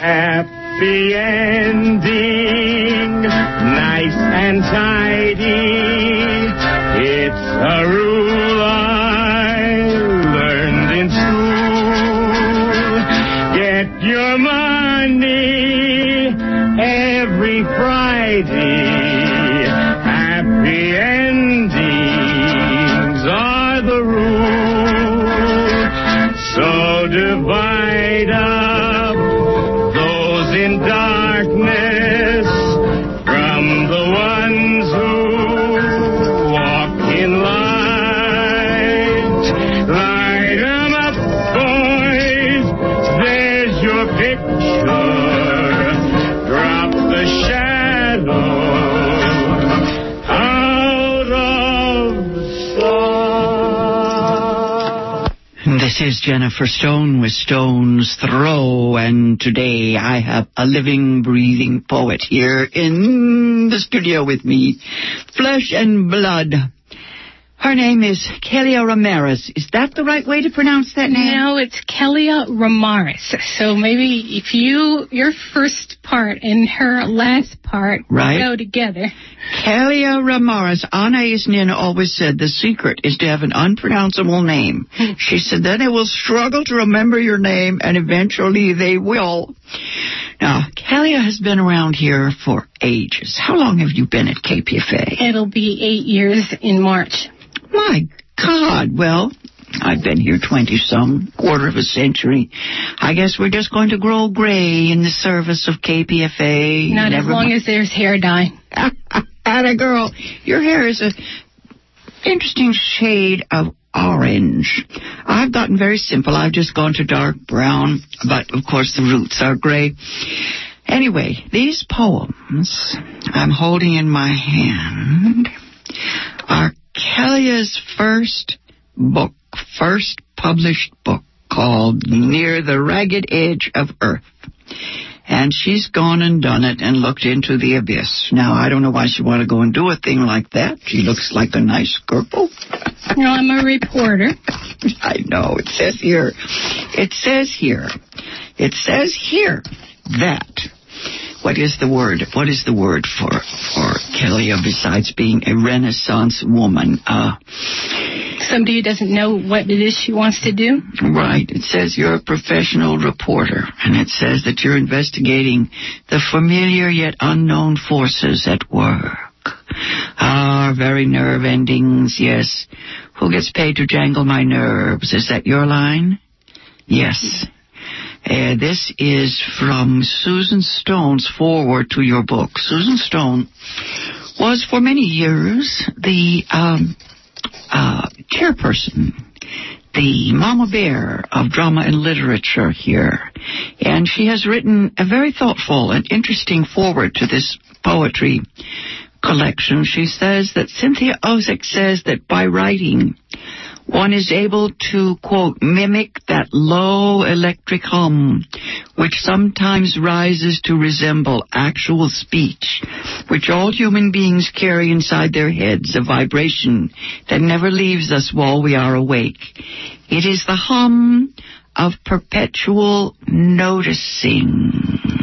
Happy ending, nice and tidy. It's a This is Jennifer Stone with Stone's Throw, and today I have a living, breathing poet here in the studio with me, flesh and blood. Her name is Kelia Ramirez. Is that the right way to pronounce that name? No, it's Kelia Ramirez. So maybe if you your first part and her last part Right. go together. Kelia Ramirez. Anaïs Nin always said the secret is to have an unpronounceable name. She said then they will struggle to remember your name and eventually they will. Now, Kelia has been around here for ages. How long have you been at KPFA? It'll be eight years in March. My God, well, I've been here 20 some, quarter of a century. I guess we're just going to grow gray in the service of KPFA. Not as long as there's hair dye. Atta girl, your hair is a interesting shade of orange. I've gotten very simple. I've just gone to dark brown, but of course the roots are gray. Anyway, these poems I'm holding in my hand are Kelly's first book, first published book called Near the Ragged Edge of Earth. And she's gone and done it and looked into the abyss. Now, I don't know why she want to go and do a thing like that. She looks like a nice girl. No, I'm a reporter. I know. It says here. It says here. It says here that. What is the word? What is the word for for Kelly besides being a Renaissance woman? Uh, Somebody who doesn't know what it is she wants to do. Right. It says you're a professional reporter, and it says that you're investigating the familiar yet unknown forces at work. Ah, very nerve endings, yes. Who gets paid to jangle my nerves? Is that your line? Yes. Uh, this is from Susan Stone's foreword to your book. Susan Stone was for many years the um, uh, chairperson, the mama bear of drama and literature here. And she has written a very thoughtful and interesting foreword to this poetry collection. She says that Cynthia Ozick says that by writing, one is able to, quote, mimic that low electric hum, which sometimes rises to resemble actual speech, which all human beings carry inside their heads, a vibration that never leaves us while we are awake. It is the hum of perpetual noticing.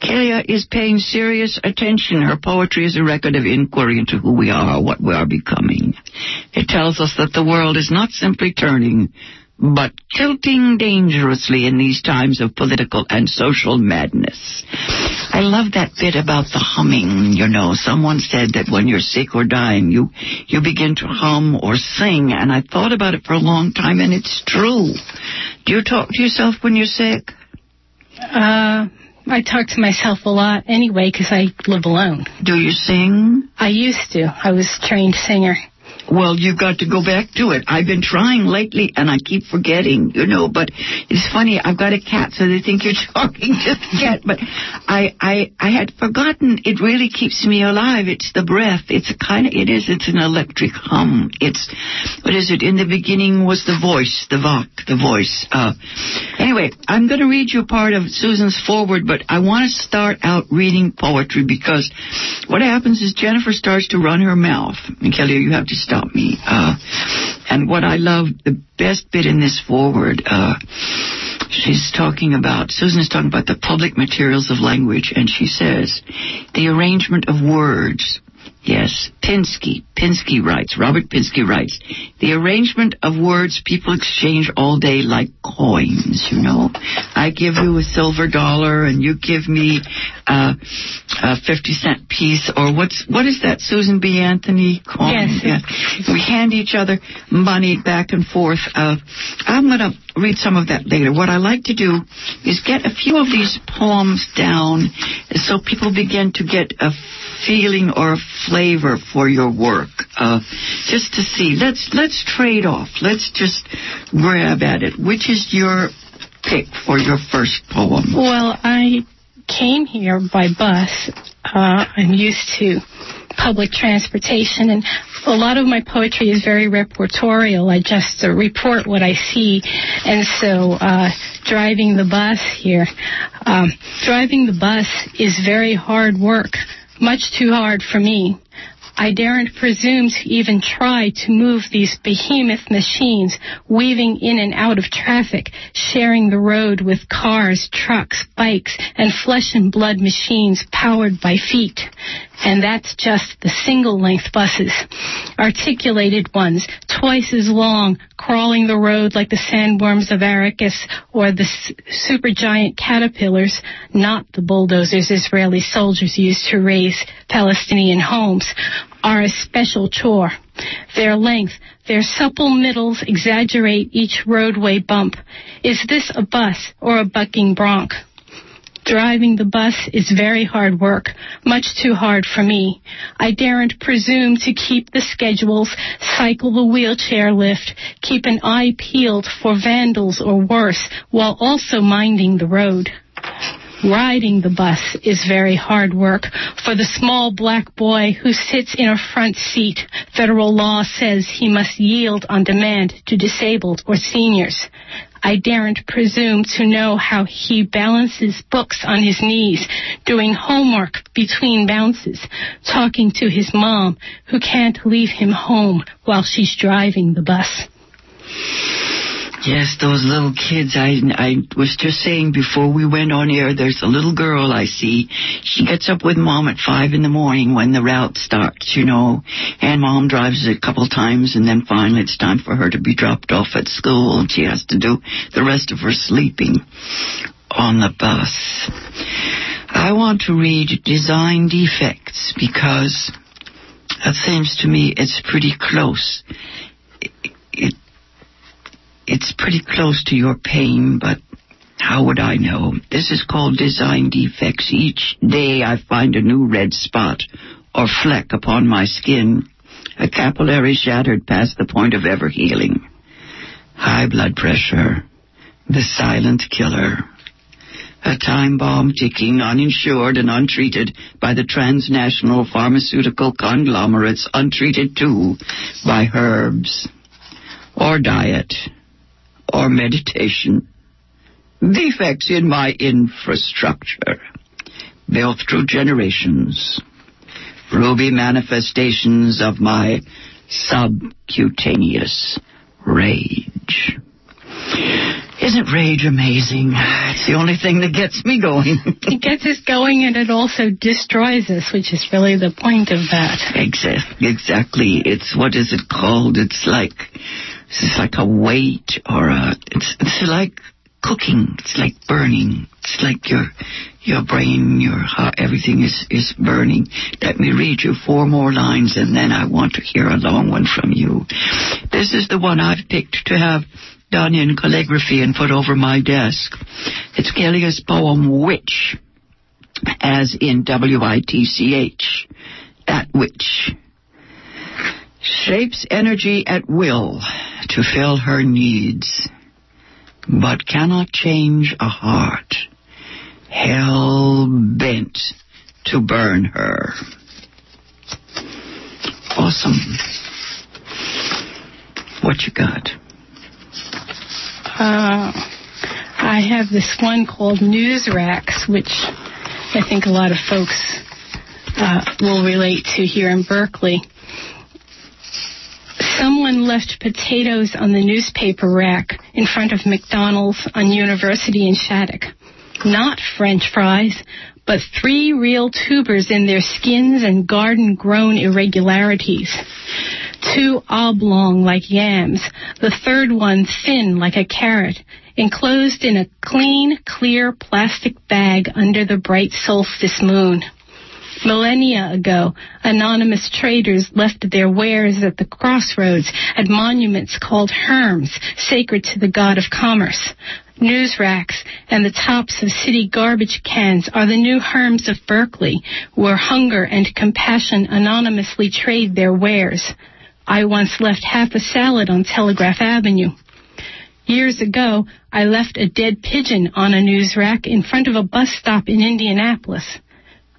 Kelia is paying serious attention. Her poetry is a record of inquiry into who we are, what we are becoming. It tells us that the world is not simply turning, but tilting dangerously in these times of political and social madness. I love that bit about the humming, you know. Someone said that when you're sick or dying, you, you begin to hum or sing, and I thought about it for a long time, and it's true. Do you talk to yourself when you're sick? Uh, I talk to myself a lot anyway because I live alone. Do you sing? I used to. I was a trained singer. Well, you've got to go back to it. I've been trying lately, and I keep forgetting, you know. But it's funny. I've got a cat, so they think you're talking to the cat. But I, I, I had forgotten. It really keeps me alive. It's the breath. It's a kind of. It is. It's an electric hum. It's. What is it? In the beginning was the voice, the vok, the voice. Uh, anyway, I'm going to read you a part of Susan's forward, but I want to start out reading poetry because what happens is Jennifer starts to run her mouth. And Kelly, you have to stop me. Uh, and what I love, the best bit in this forward, uh, She's talking about, Susan is talking about the public materials of language, and she says, the arrangement of words. Yes, Pinsky. Pinsky writes, Robert Pinsky writes, the arrangement of words people exchange all day like coins, you know. I give you a silver dollar and you give me uh, a 50 cent piece, or what's, what is that, Susan B. Anthony coin? Yes. Yeah. We hand each other money back and forth. Uh, I'm going to read some of that later. What I like to do is get a few of these poems down so people begin to get a feeling or a flavor for your work. Uh, just to see. Let's let's trade off. Let's just grab at it. Which is your pick for your first poem? Well, I came here by bus. Uh, I'm used to public transportation, and a lot of my poetry is very reportorial. I just uh, report what I see, and so uh, driving the bus here, um, driving the bus is very hard work, much too hard for me. I daren't presume to even try to move these behemoth machines, weaving in and out of traffic, sharing the road with cars, trucks, bikes, and flesh and blood machines powered by feet. And that's just the single length buses. Articulated ones, twice as long, crawling the road like the sandworms of Arrakis or the supergiant caterpillars, not the bulldozers Israeli soldiers used to raze Palestinian homes, are a special chore. Their length, their supple middles exaggerate each roadway bump. Is this a bus or a bucking bronc? Driving the bus is very hard work, much too hard for me. I daren't presume to keep the schedules, cycle the wheelchair lift, keep an eye peeled for vandals or worse, while also minding the road. Riding the bus is very hard work for the small black boy who sits in a front seat. Federal law says he must yield on demand to disabled or seniors. I daren't presume to know how he balances books on his knees, doing homework between bounces, talking to his mom who can't leave him home while she's driving the bus. Yes, those little kids. I, I was just saying before we went on air, there's a little girl I see. She gets up with mom at five in the morning when the route starts, you know, and mom drives a couple times and then finally it's time for her to be dropped off at school and she has to do the rest of her sleeping on the bus. I want to read design defects because it seems to me it's pretty close. It, it, it's pretty close to your pain, but how would I know? This is called design defects. Each day I find a new red spot or fleck upon my skin, a capillary shattered past the point of ever healing. High blood pressure, the silent killer. A time bomb ticking, uninsured and untreated by the transnational pharmaceutical conglomerates, untreated too by herbs or diet or meditation. Defects in my infrastructure, built through generations. Ruby manifestations of my subcutaneous rage. Isn't rage amazing? It's the only thing that gets me going. it gets us going and it also destroys us, which is really the point of that. Exactly. It's, what is it called? It's like, it's like a weight or a, it's, it's like cooking. It's like burning. It's like your, your brain, your heart, everything is, is burning. Let me read you four more lines and then I want to hear a long one from you. This is the one I've picked to have done in calligraphy and put over my desk. It's Kelly's poem Witch, as in W-I-T-C-H, that witch. Shapes energy at will to fill her needs, but cannot change a heart hell bent to burn her. Awesome. What you got? Uh, I have this one called News Racks, which I think a lot of folks uh, will relate to here in Berkeley. Someone left potatoes on the newspaper rack in front of McDonald's on University in Shattuck. Not French fries, but three real tubers in their skins and garden grown irregularities. Two oblong like yams, the third one thin like a carrot, enclosed in a clean, clear plastic bag under the bright solstice moon. Millennia ago, anonymous traders left their wares at the crossroads at monuments called herms, sacred to the god of commerce. News racks and the tops of city garbage cans are the new herms of Berkeley, where hunger and compassion anonymously trade their wares. I once left half a salad on Telegraph Avenue. Years ago, I left a dead pigeon on a news rack in front of a bus stop in Indianapolis.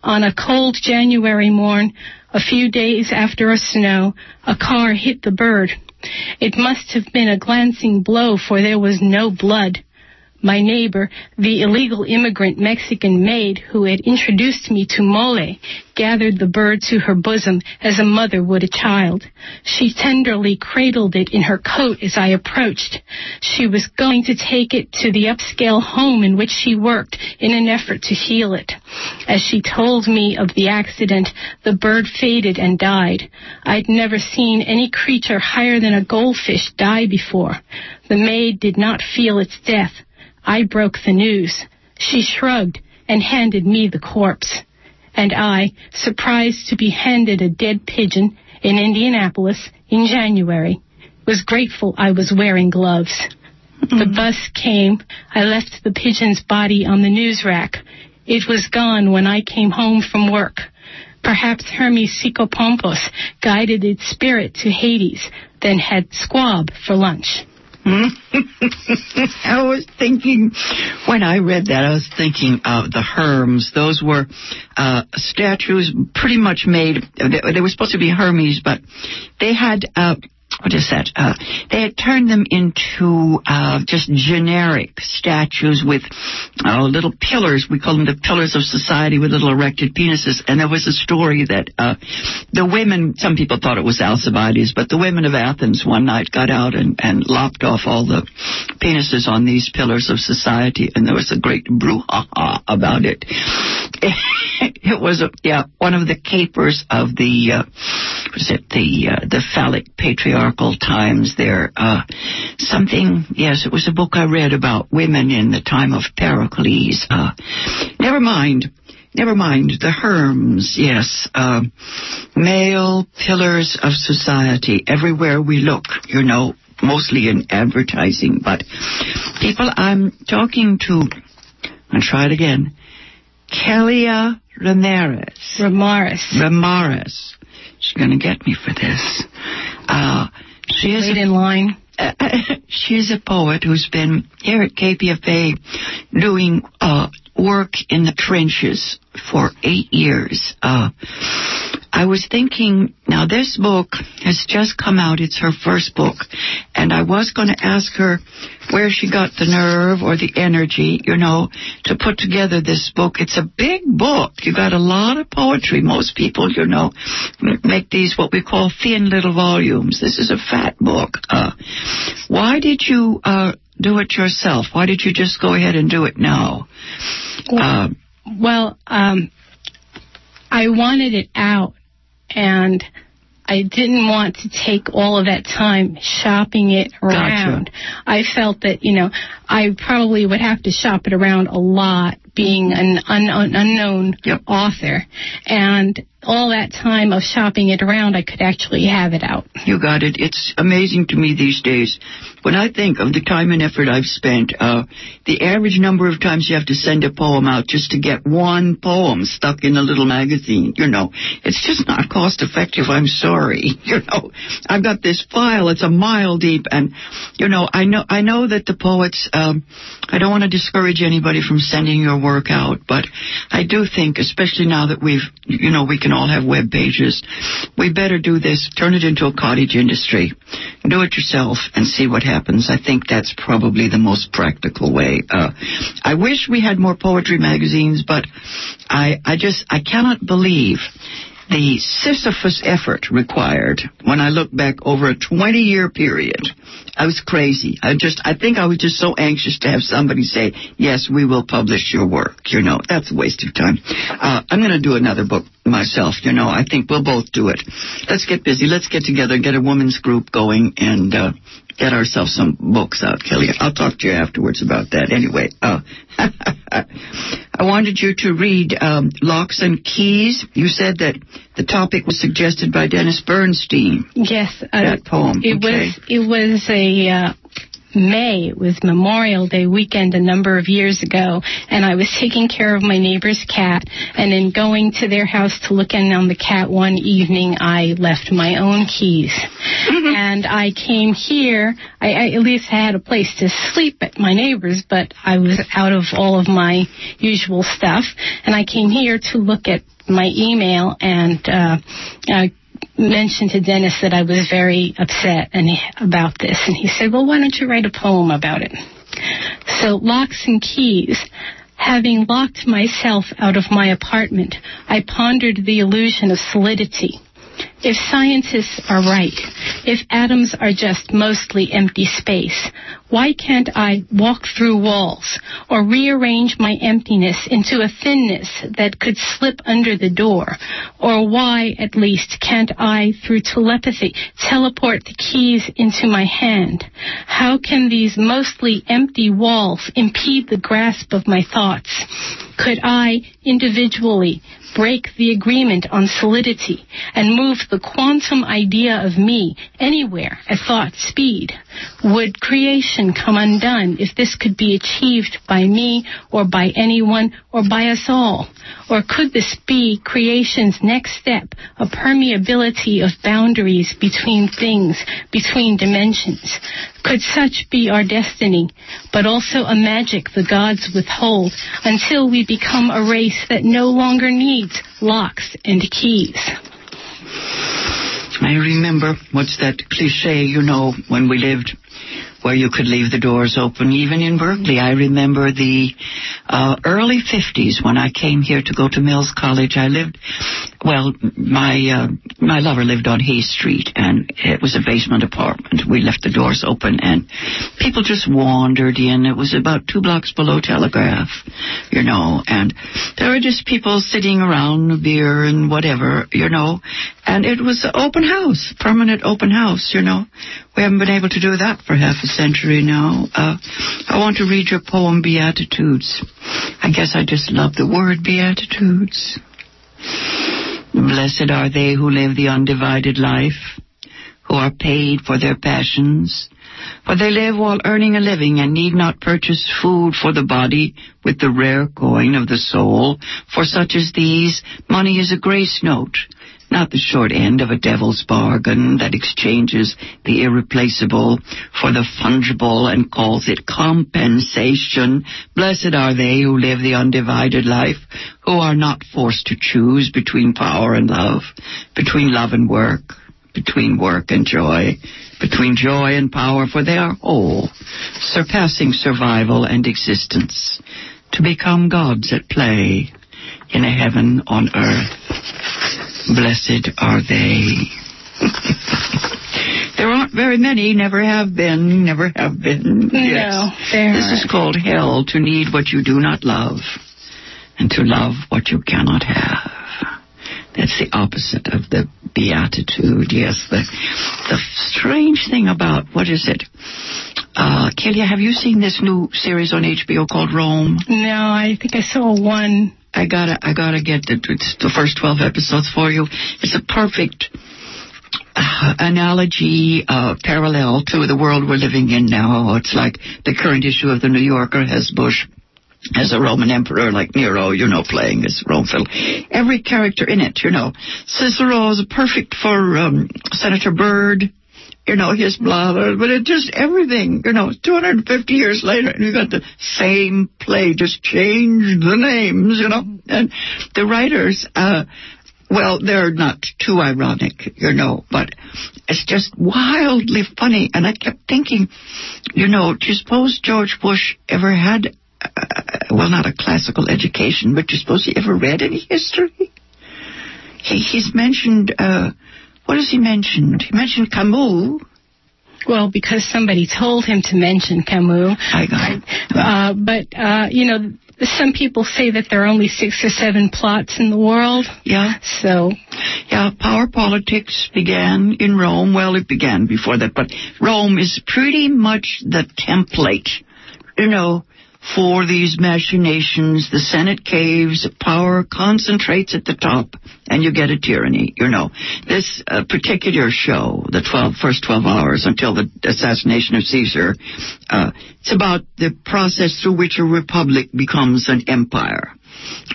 On a cold January morn, a few days after a snow, a car hit the bird. It must have been a glancing blow, for there was no blood. My neighbor, the illegal immigrant Mexican maid who had introduced me to Mole, gathered the bird to her bosom as a mother would a child. She tenderly cradled it in her coat as I approached. She was going to take it to the upscale home in which she worked in an effort to heal it. As she told me of the accident, the bird faded and died. I'd never seen any creature higher than a goldfish die before. The maid did not feel its death. I broke the news. She shrugged and handed me the corpse. And I, surprised to be handed a dead pigeon in Indianapolis in January, was grateful I was wearing gloves. The mm-hmm. bus came. I left the pigeon's body on the news rack. It was gone when I came home from work. Perhaps Hermes Psychopompos guided its spirit to Hades, then had squab for lunch. I was thinking, when I read that, I was thinking of the Herms. Those were uh, statues pretty much made, they, were supposed to be Hermes, but they had. Uh, what is that? Uh, they had turned them into uh, just generic statues with uh, little pillars. We call them the pillars of society with little erected penises. And there was a story that uh, the women, some people thought it was Alcibiades, but the women of Athens one night got out and, and lopped off all the penises on these pillars of society, and there was a great brouhaha about it. it was, a, yeah, one of the capers of the, uh, what is it, the uh, the phallic patriarchal times there. Uh, something, yes, it was a book I read about women in the time of Pericles. Uh, never mind. Never mind. The Herms, yes. Uh, male pillars of society. Everywhere we look, you know, mostly in advertising, but people I'm talking to, I'll try it again. Kelia Ramirez. Ramirez. Ramirez. She's going to get me for this. Uh, she is Wait a, in line. uh, she's a poet who's been here at KPFA doing uh, work in the trenches for eight years. Uh, I was thinking, now this book has just come out. It's her first book. And I was going to ask her where she got the nerve or the energy, you know, to put together this book. It's a big book. You got a lot of poetry. Most people, you know, make these what we call thin little volumes. This is a fat book. Uh, why did you uh, do it yourself? Why did you just go ahead and do it now? Uh, Well, um, I wanted it out, and I didn't want to take all of that time shopping it around. I felt that, you know, I probably would have to shop it around a lot being an un- un- unknown Yep. author. And all that time of shopping it around, I could actually have it out. You got it. It's amazing to me these days. When I think of the time and effort I've spent, uh, the average number of times you have to send a poem out just to get one poem stuck in a little magazine, you know, it's just not cost effective. I'm sorry. You know, I've got this file. It's a mile deep, and you know, I know, I know that the poets. Um, I don't want to discourage anybody from sending your work out, but I do think, especially now that we've, you know, we can all have web pages, we better do this. Turn it into a cottage industry. Do it yourself and see what happens. I think that's probably the most practical way. Uh, I wish we had more poetry magazines, but I, I just, I cannot believe the Sisyphus effort required when I look back over a 20 year period. I was crazy. I just, I think I was just so anxious to have somebody say, yes, we will publish your work. You know, that's a waste of time. Uh, I'm going to do another book myself. You know, I think we'll both do it. Let's get busy. Let's get together, get a women's group going, and uh, get ourselves some books out, Kelly. I'll talk to you afterwards about that. Anyway, uh, I wanted you to read um, Locks and Keys. You said that the topic was suggested by Dennis Bernstein. Yes, uh, that poem. It okay. was it was a uh, May. It was Memorial Day weekend a number of years ago, and I was taking care of my neighbor's cat. And in going to their house to look in on the cat one evening, I left my own keys. Mm-hmm. And I came here. I, I at least had a place to sleep at my neighbor's, but I was out of all of my usual stuff. And I came here to look at my email and uh, uh, mentioned to Dennis that I was very upset and about this, and he said, "Well, why don't you write a poem about it?" So, locks and keys. Having locked myself out of my apartment, I pondered the illusion of solidity. If scientists are right, if atoms are just mostly empty space, why can't I walk through walls or rearrange my emptiness into a thinness that could slip under the door? Or why, at least, can't I, through telepathy, teleport the keys into my hand? How can these mostly empty walls impede the grasp of my thoughts? Could I, individually, break the agreement on solidity and move the quantum idea of me anywhere at thought speed? Would creation come undone if this could be achieved by me or by anyone or by us all? Or could this be creation's next step, a permeability of boundaries between things, between dimensions? Could such be our destiny, but also a magic the gods withhold until we become a race that no longer needs locks and keys? I remember, what's that cliche, you know, when we lived where you could leave the doors open, even in Berkeley. I remember the uh, early 50s when I came here to go to Mills College. I lived, well, my uh, my lover lived on Hay Street, and it was a basement apartment. We left the doors open, and people just wandered in. It was about two blocks below Telegraph, you know, and there were just people sitting around, beer and whatever, you know, and it was an open house, permanent open house, you know. We haven't been able to do that for half a century now. Uh, I want to read your poem, Beatitudes. I guess I just love the word Beatitudes. Blessed are they who live the undivided life, who are paid for their passions, for they live while earning a living and need not purchase food for the body with the rare coin of the soul. For such as these, money is a grace note, not the short end of a devil's bargain that exchanges the irreplaceable for the fungible and calls it compensation. Blessed are they who live the undivided life, who are not forced to choose between power and love, between love and work, between work and joy, between joy and power, for they are whole, surpassing survival and existence, to become gods at play in a heaven on earth. Blessed are they. there aren't very many, never have been, never have been. Yes. there This is called hell, to need what you do not love, and to love what you cannot have. That's the opposite of the beatitude. Yes, the the strange thing about what is it? Uh, Kelia, have you seen this new series on HBO called Rome? No, I think I saw one. I gotta, I gotta get the, the first twelve episodes for you. It's a perfect uh, analogy, uh, parallel to the world we're living in now. It's like the current issue of the New Yorker has Bush as a Roman emperor like Nero, you know, playing as Rome fiddle. Every character in it, you know. Cicero is perfect for um, Senator Byrd. You know, his blah, but it just everything, you know, 250 years later, and you got the same play, just changed the names, you know. And the writers, uh, well, they're not too ironic, you know, but it's just wildly funny. And I kept thinking, you know, do you suppose George Bush ever had, uh, well, not a classical education, but do you suppose he ever read any history? he, he's mentioned. Uh, what has he mentioned? He mentioned Camus. Well, because somebody told him to mention Camus. I got it. Uh, but, uh, you know, some people say that there are only six or seven plots in the world. Yeah. So, Yeah, power politics began in Rome. Well, it began before that, but Rome is pretty much the template, you know, for these machinations. The Senate caves, power concentrates at the top, and you get a tyranny, you know. This uh, particular show, the 12, first 12 hours until the assassination of Caesar, uh, it's about the process through which a republic becomes an empire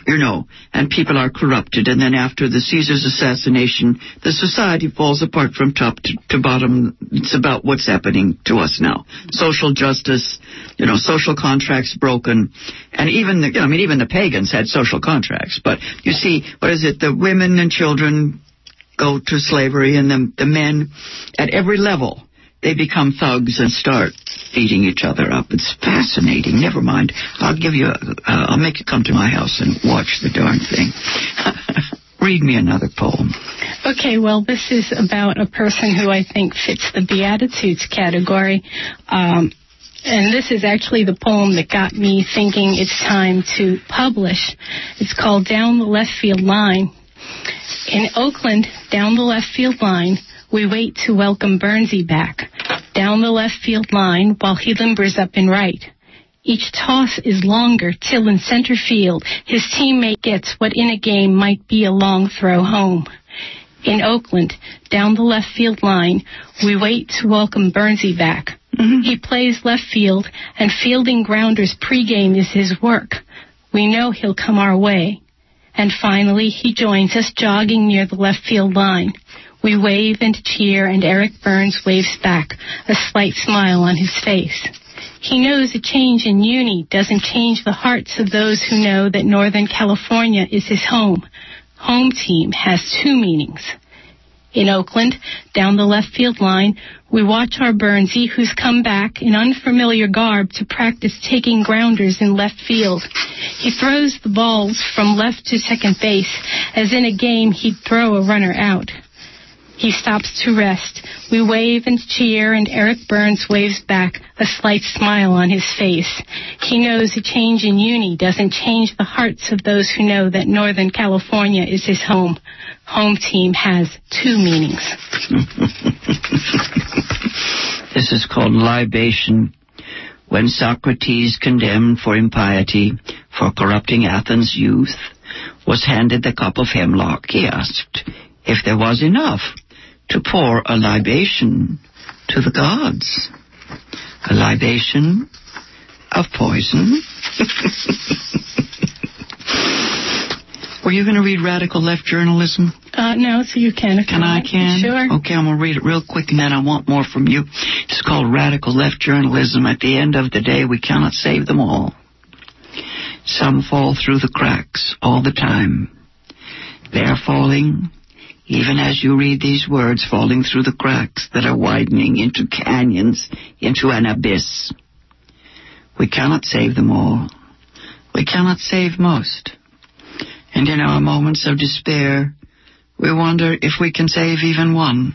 you know, and people are corrupted. And then after the Caesar's assassination, the society falls apart from top to, to bottom. It's about what's happening to us now. Social justice, you know, social contracts broken. And even the, you know, I mean, even the pagans had social contracts. But you see, what is it? The women and children go to slavery and the, the men at every level they become thugs and start beating each other up. It's fascinating. Never mind. I'll give you. A, uh, I'll make you come to my house and watch the darn thing. Read me another poem. okay, well, this is about a person who I think fits the Beatitudes category. Um, and this is actually the poem that got me thinking it's time to publish. It's called Down the Left Field Line. In Oakland, down the left field line, we wait to welcome Bernsey back. Down the left field line while he limbers up in right. Each toss is longer till in center field his teammate gets what in a game might be a long throw home. In Oakland, down the left field line, we wait to welcome Bernsey back. Mm-hmm. He plays left field, and fielding grounders pregame is his work. We know he'll come our way. And finally, he joins us jogging near the left field line. We wave and cheer, and Eric Byrnes waves back, a slight smile on his face. He knows a change in uni doesn't change the hearts of those who know that Northern California is his home. Home team has two meanings. In Oakland, down the left field line, we watch our Bernsey, who's come back in unfamiliar garb to practice taking grounders in left field. He throws the balls from left to second base, as in a game he'd throw a runner out. He stops to rest. We wave and cheer, and Eric Byrnes waves back, a slight smile on his face. He knows a change in uni doesn't change the hearts of those who know that Northern California is his home. Home team has two meanings. This is called libation. When Socrates, condemned for impiety, for corrupting Athens' youth, was handed the cup of hemlock, he asked if there was enough to pour a libation to the gods. A libation of poison. Were you going to read radical left journalism? Uh, no, so you can. if Can I can? Sure. Okay, I'm gonna read it real quick and then I want more from you. It's called Radical Left Journalism. At the end of the day, we cannot save them all. Some fall through the cracks all the time. They're falling, even as you read these words, falling through the cracks that are widening into canyons, into an abyss. We cannot save them all. We cannot save most. And in our moments of despair, we wonder if we can save even one.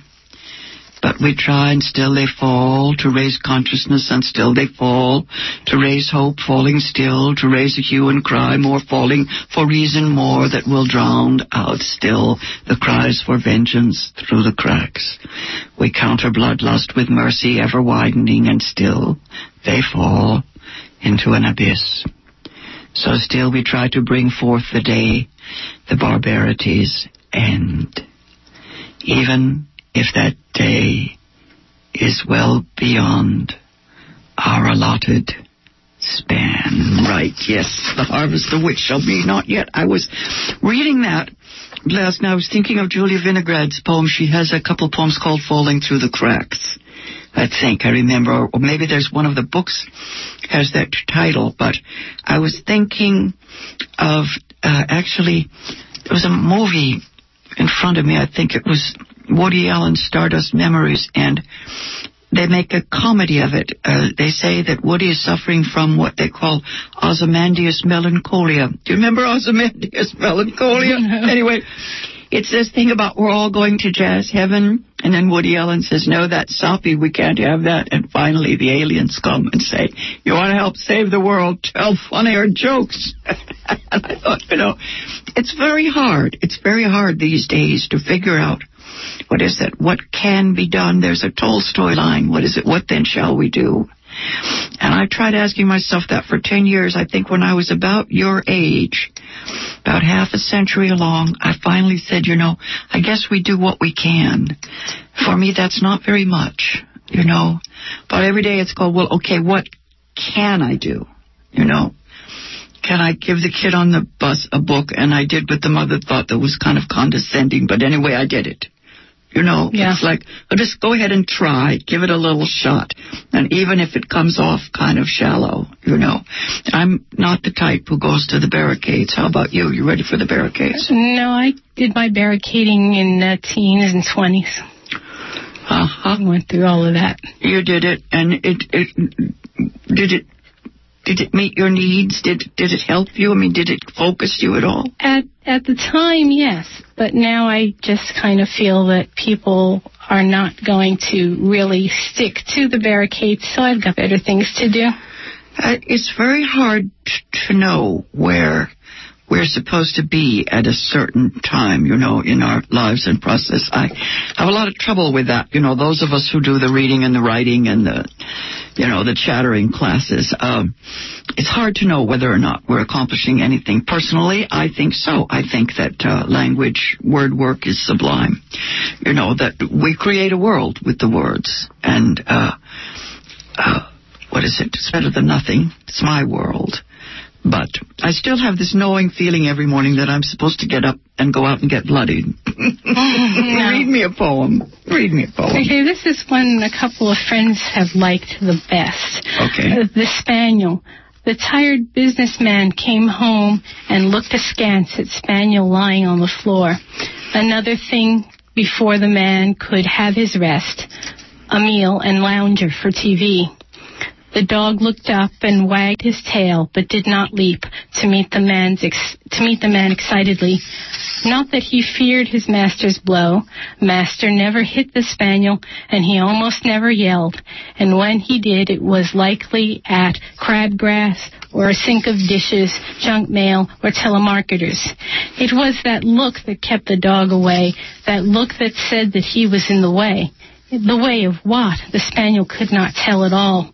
But we try and still they fall to raise consciousness and still they fall to raise hope, falling still to raise a hue and cry, more falling for reason more that will drown out still the cries for vengeance through the cracks. We counter bloodlust with mercy ever widening and still they fall into an abyss. So still we try to bring forth the day the barbarities end. Even if that day is well beyond our allotted span. Right, yes, the harvest of which shall be not yet. I was reading that last night. I was thinking of Julia Vinograd's poem. She has a couple poems called Falling Through the Cracks. I think I remember, or maybe there's one of the books has that title, but I was thinking of uh, actually there was a movie in front of me. I think it was Woody Allen's Stardust Memories, and they make a comedy of it. Uh, they say that Woody is suffering from what they call Ozymandias melancholia. Do you remember Ozymandias melancholia? Anyway, It's this thing about we're all going to jazz heaven, and then Woody Allen says, "No, that's soppy. We can't have that." And finally, the aliens come and say, "You want to help save the world? Tell funnier jokes." and I thought, you know, it's very hard. It's very hard these days to figure out what is it? What can be done? There's a Tolstoy line. What is it? What then shall we do? And I tried asking myself that for 10 years. I think when I was about your age, about half a century along, I finally said, you know, I guess we do what we can. For me, that's not very much, you know. But every day it's called, well, okay, what can I do? You know, can I give the kid on the bus a book? And I did what the mother thought that was kind of condescending, but anyway, I did it. You know, Yeah. it's like, oh, just go ahead and try, give it a little shot. And even if it comes off kind of shallow, you know, I'm not the type who goes to the barricades. How about you? You ready for the barricades? No, I did my barricading in uh, teens and 20s. Uh-huh. I went through all of that. You did it, and it, it did it. Did it meet your needs? Did did it help you? I mean, did it focus you at all? At at the time, yes, but now I just kind of feel that people are not going to really stick to the barricades, so I've got better things to do. Uh, it's very hard to know where we're supposed to be at a certain time, you know, in our lives and process. I have a lot of trouble with that. You know, those of us who do the reading and the writing and the, you know, the chattering classes. Um, it's hard to know whether or not we're accomplishing anything. Personally, I think so. I think that uh, language, word work is sublime. You know, that we create a world with the words. And, uh, uh, what is it? It's better than nothing. It's my world. But I still have this knowing feeling every morning that I'm supposed to get up and go out and get bloodied. Read me a poem. Read me a poem. Okay, this is one a couple of friends have liked the best. Okay. Uh, the Spaniel. The tired businessman came home and looked askance at Spaniel lying on the floor. Another thing before the man could have his rest, a meal and lounger for TV. The dog looked up and wagged his tail, but did not leap to meet the man's ex- to meet the man excitedly. Not that he feared his master's blow. Master never hit the spaniel, and he almost never yelled. And when he did, it was likely at crabgrass or a sink of dishes, junk mail, or telemarketers. It was that look that kept the dog away, that look that said that he was in the way. The way of what? The spaniel could not tell at all.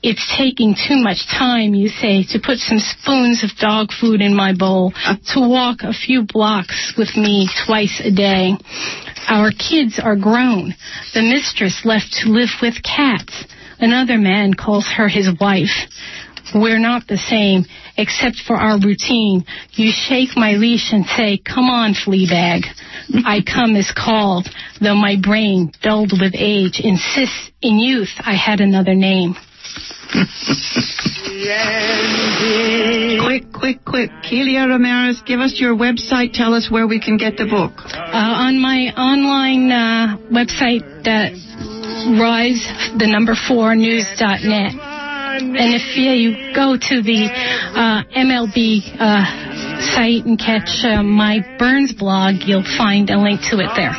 It's taking too much time, you say, to put some spoons of dog food in my bowl, to walk a few blocks with me twice a day. Our kids are grown. The mistress left to live with cats. Another man calls her his wife. We're not the same, except for our routine. You shake my leash and say, come on, Fleabag. I come as called, though my brain, dulled with age, insists in youth I had another name. Quick, quick, quick. Kelia Ramirez, give us your website. Tell us where we can get the book. Uh, on my online uh, website, uh, rise the number four news.net. And if yeah, you go to the uh, MLB uh, site and catch uh, my Byrnes blog, you'll find a link to it there.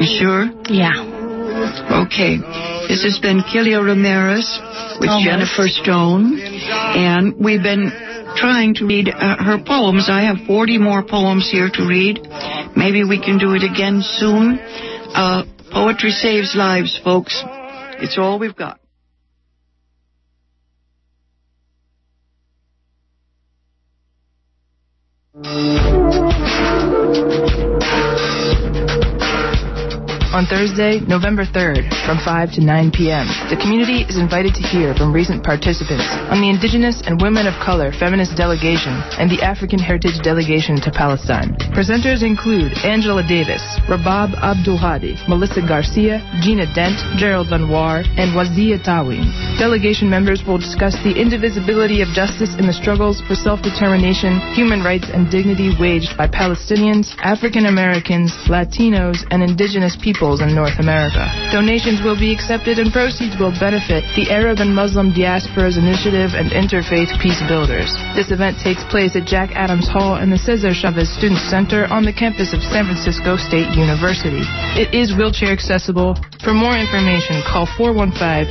You sure? Yeah. Okay. This has been Kelia Ramirez with Almost. Jennifer Stone. And we've been trying to read uh, her poems. I have 40 more poems here to read. Maybe we can do it again soon. Uh, poetry saves lives, folks. It's all we've got. On Thursday, November 3rd, from 5 to 9 p.m., the community is invited to hear from recent participants on the Indigenous and Women of Color Feminist Delegation and the African Heritage Delegation to Palestine. Presenters include Angela Davis, Rabab Abdulhadi, Melissa Garcia, Gina Dent, Gerald Lenoir, and Waziyatawin. Delegation members will discuss the indivisibility of justice in the struggles for self-determination, human rights, and dignity waged by Palestinians, African Americans, Latinos, and indigenous people in North America. Donations will be accepted and proceeds will benefit the Arab and Muslim Diasporas Initiative and Interfaith Peace Builders. This event takes place at Jack Adams Hall and the Cesar Chavez Student Center on the campus of San Francisco State University. It is wheelchair accessible. For more information, call 415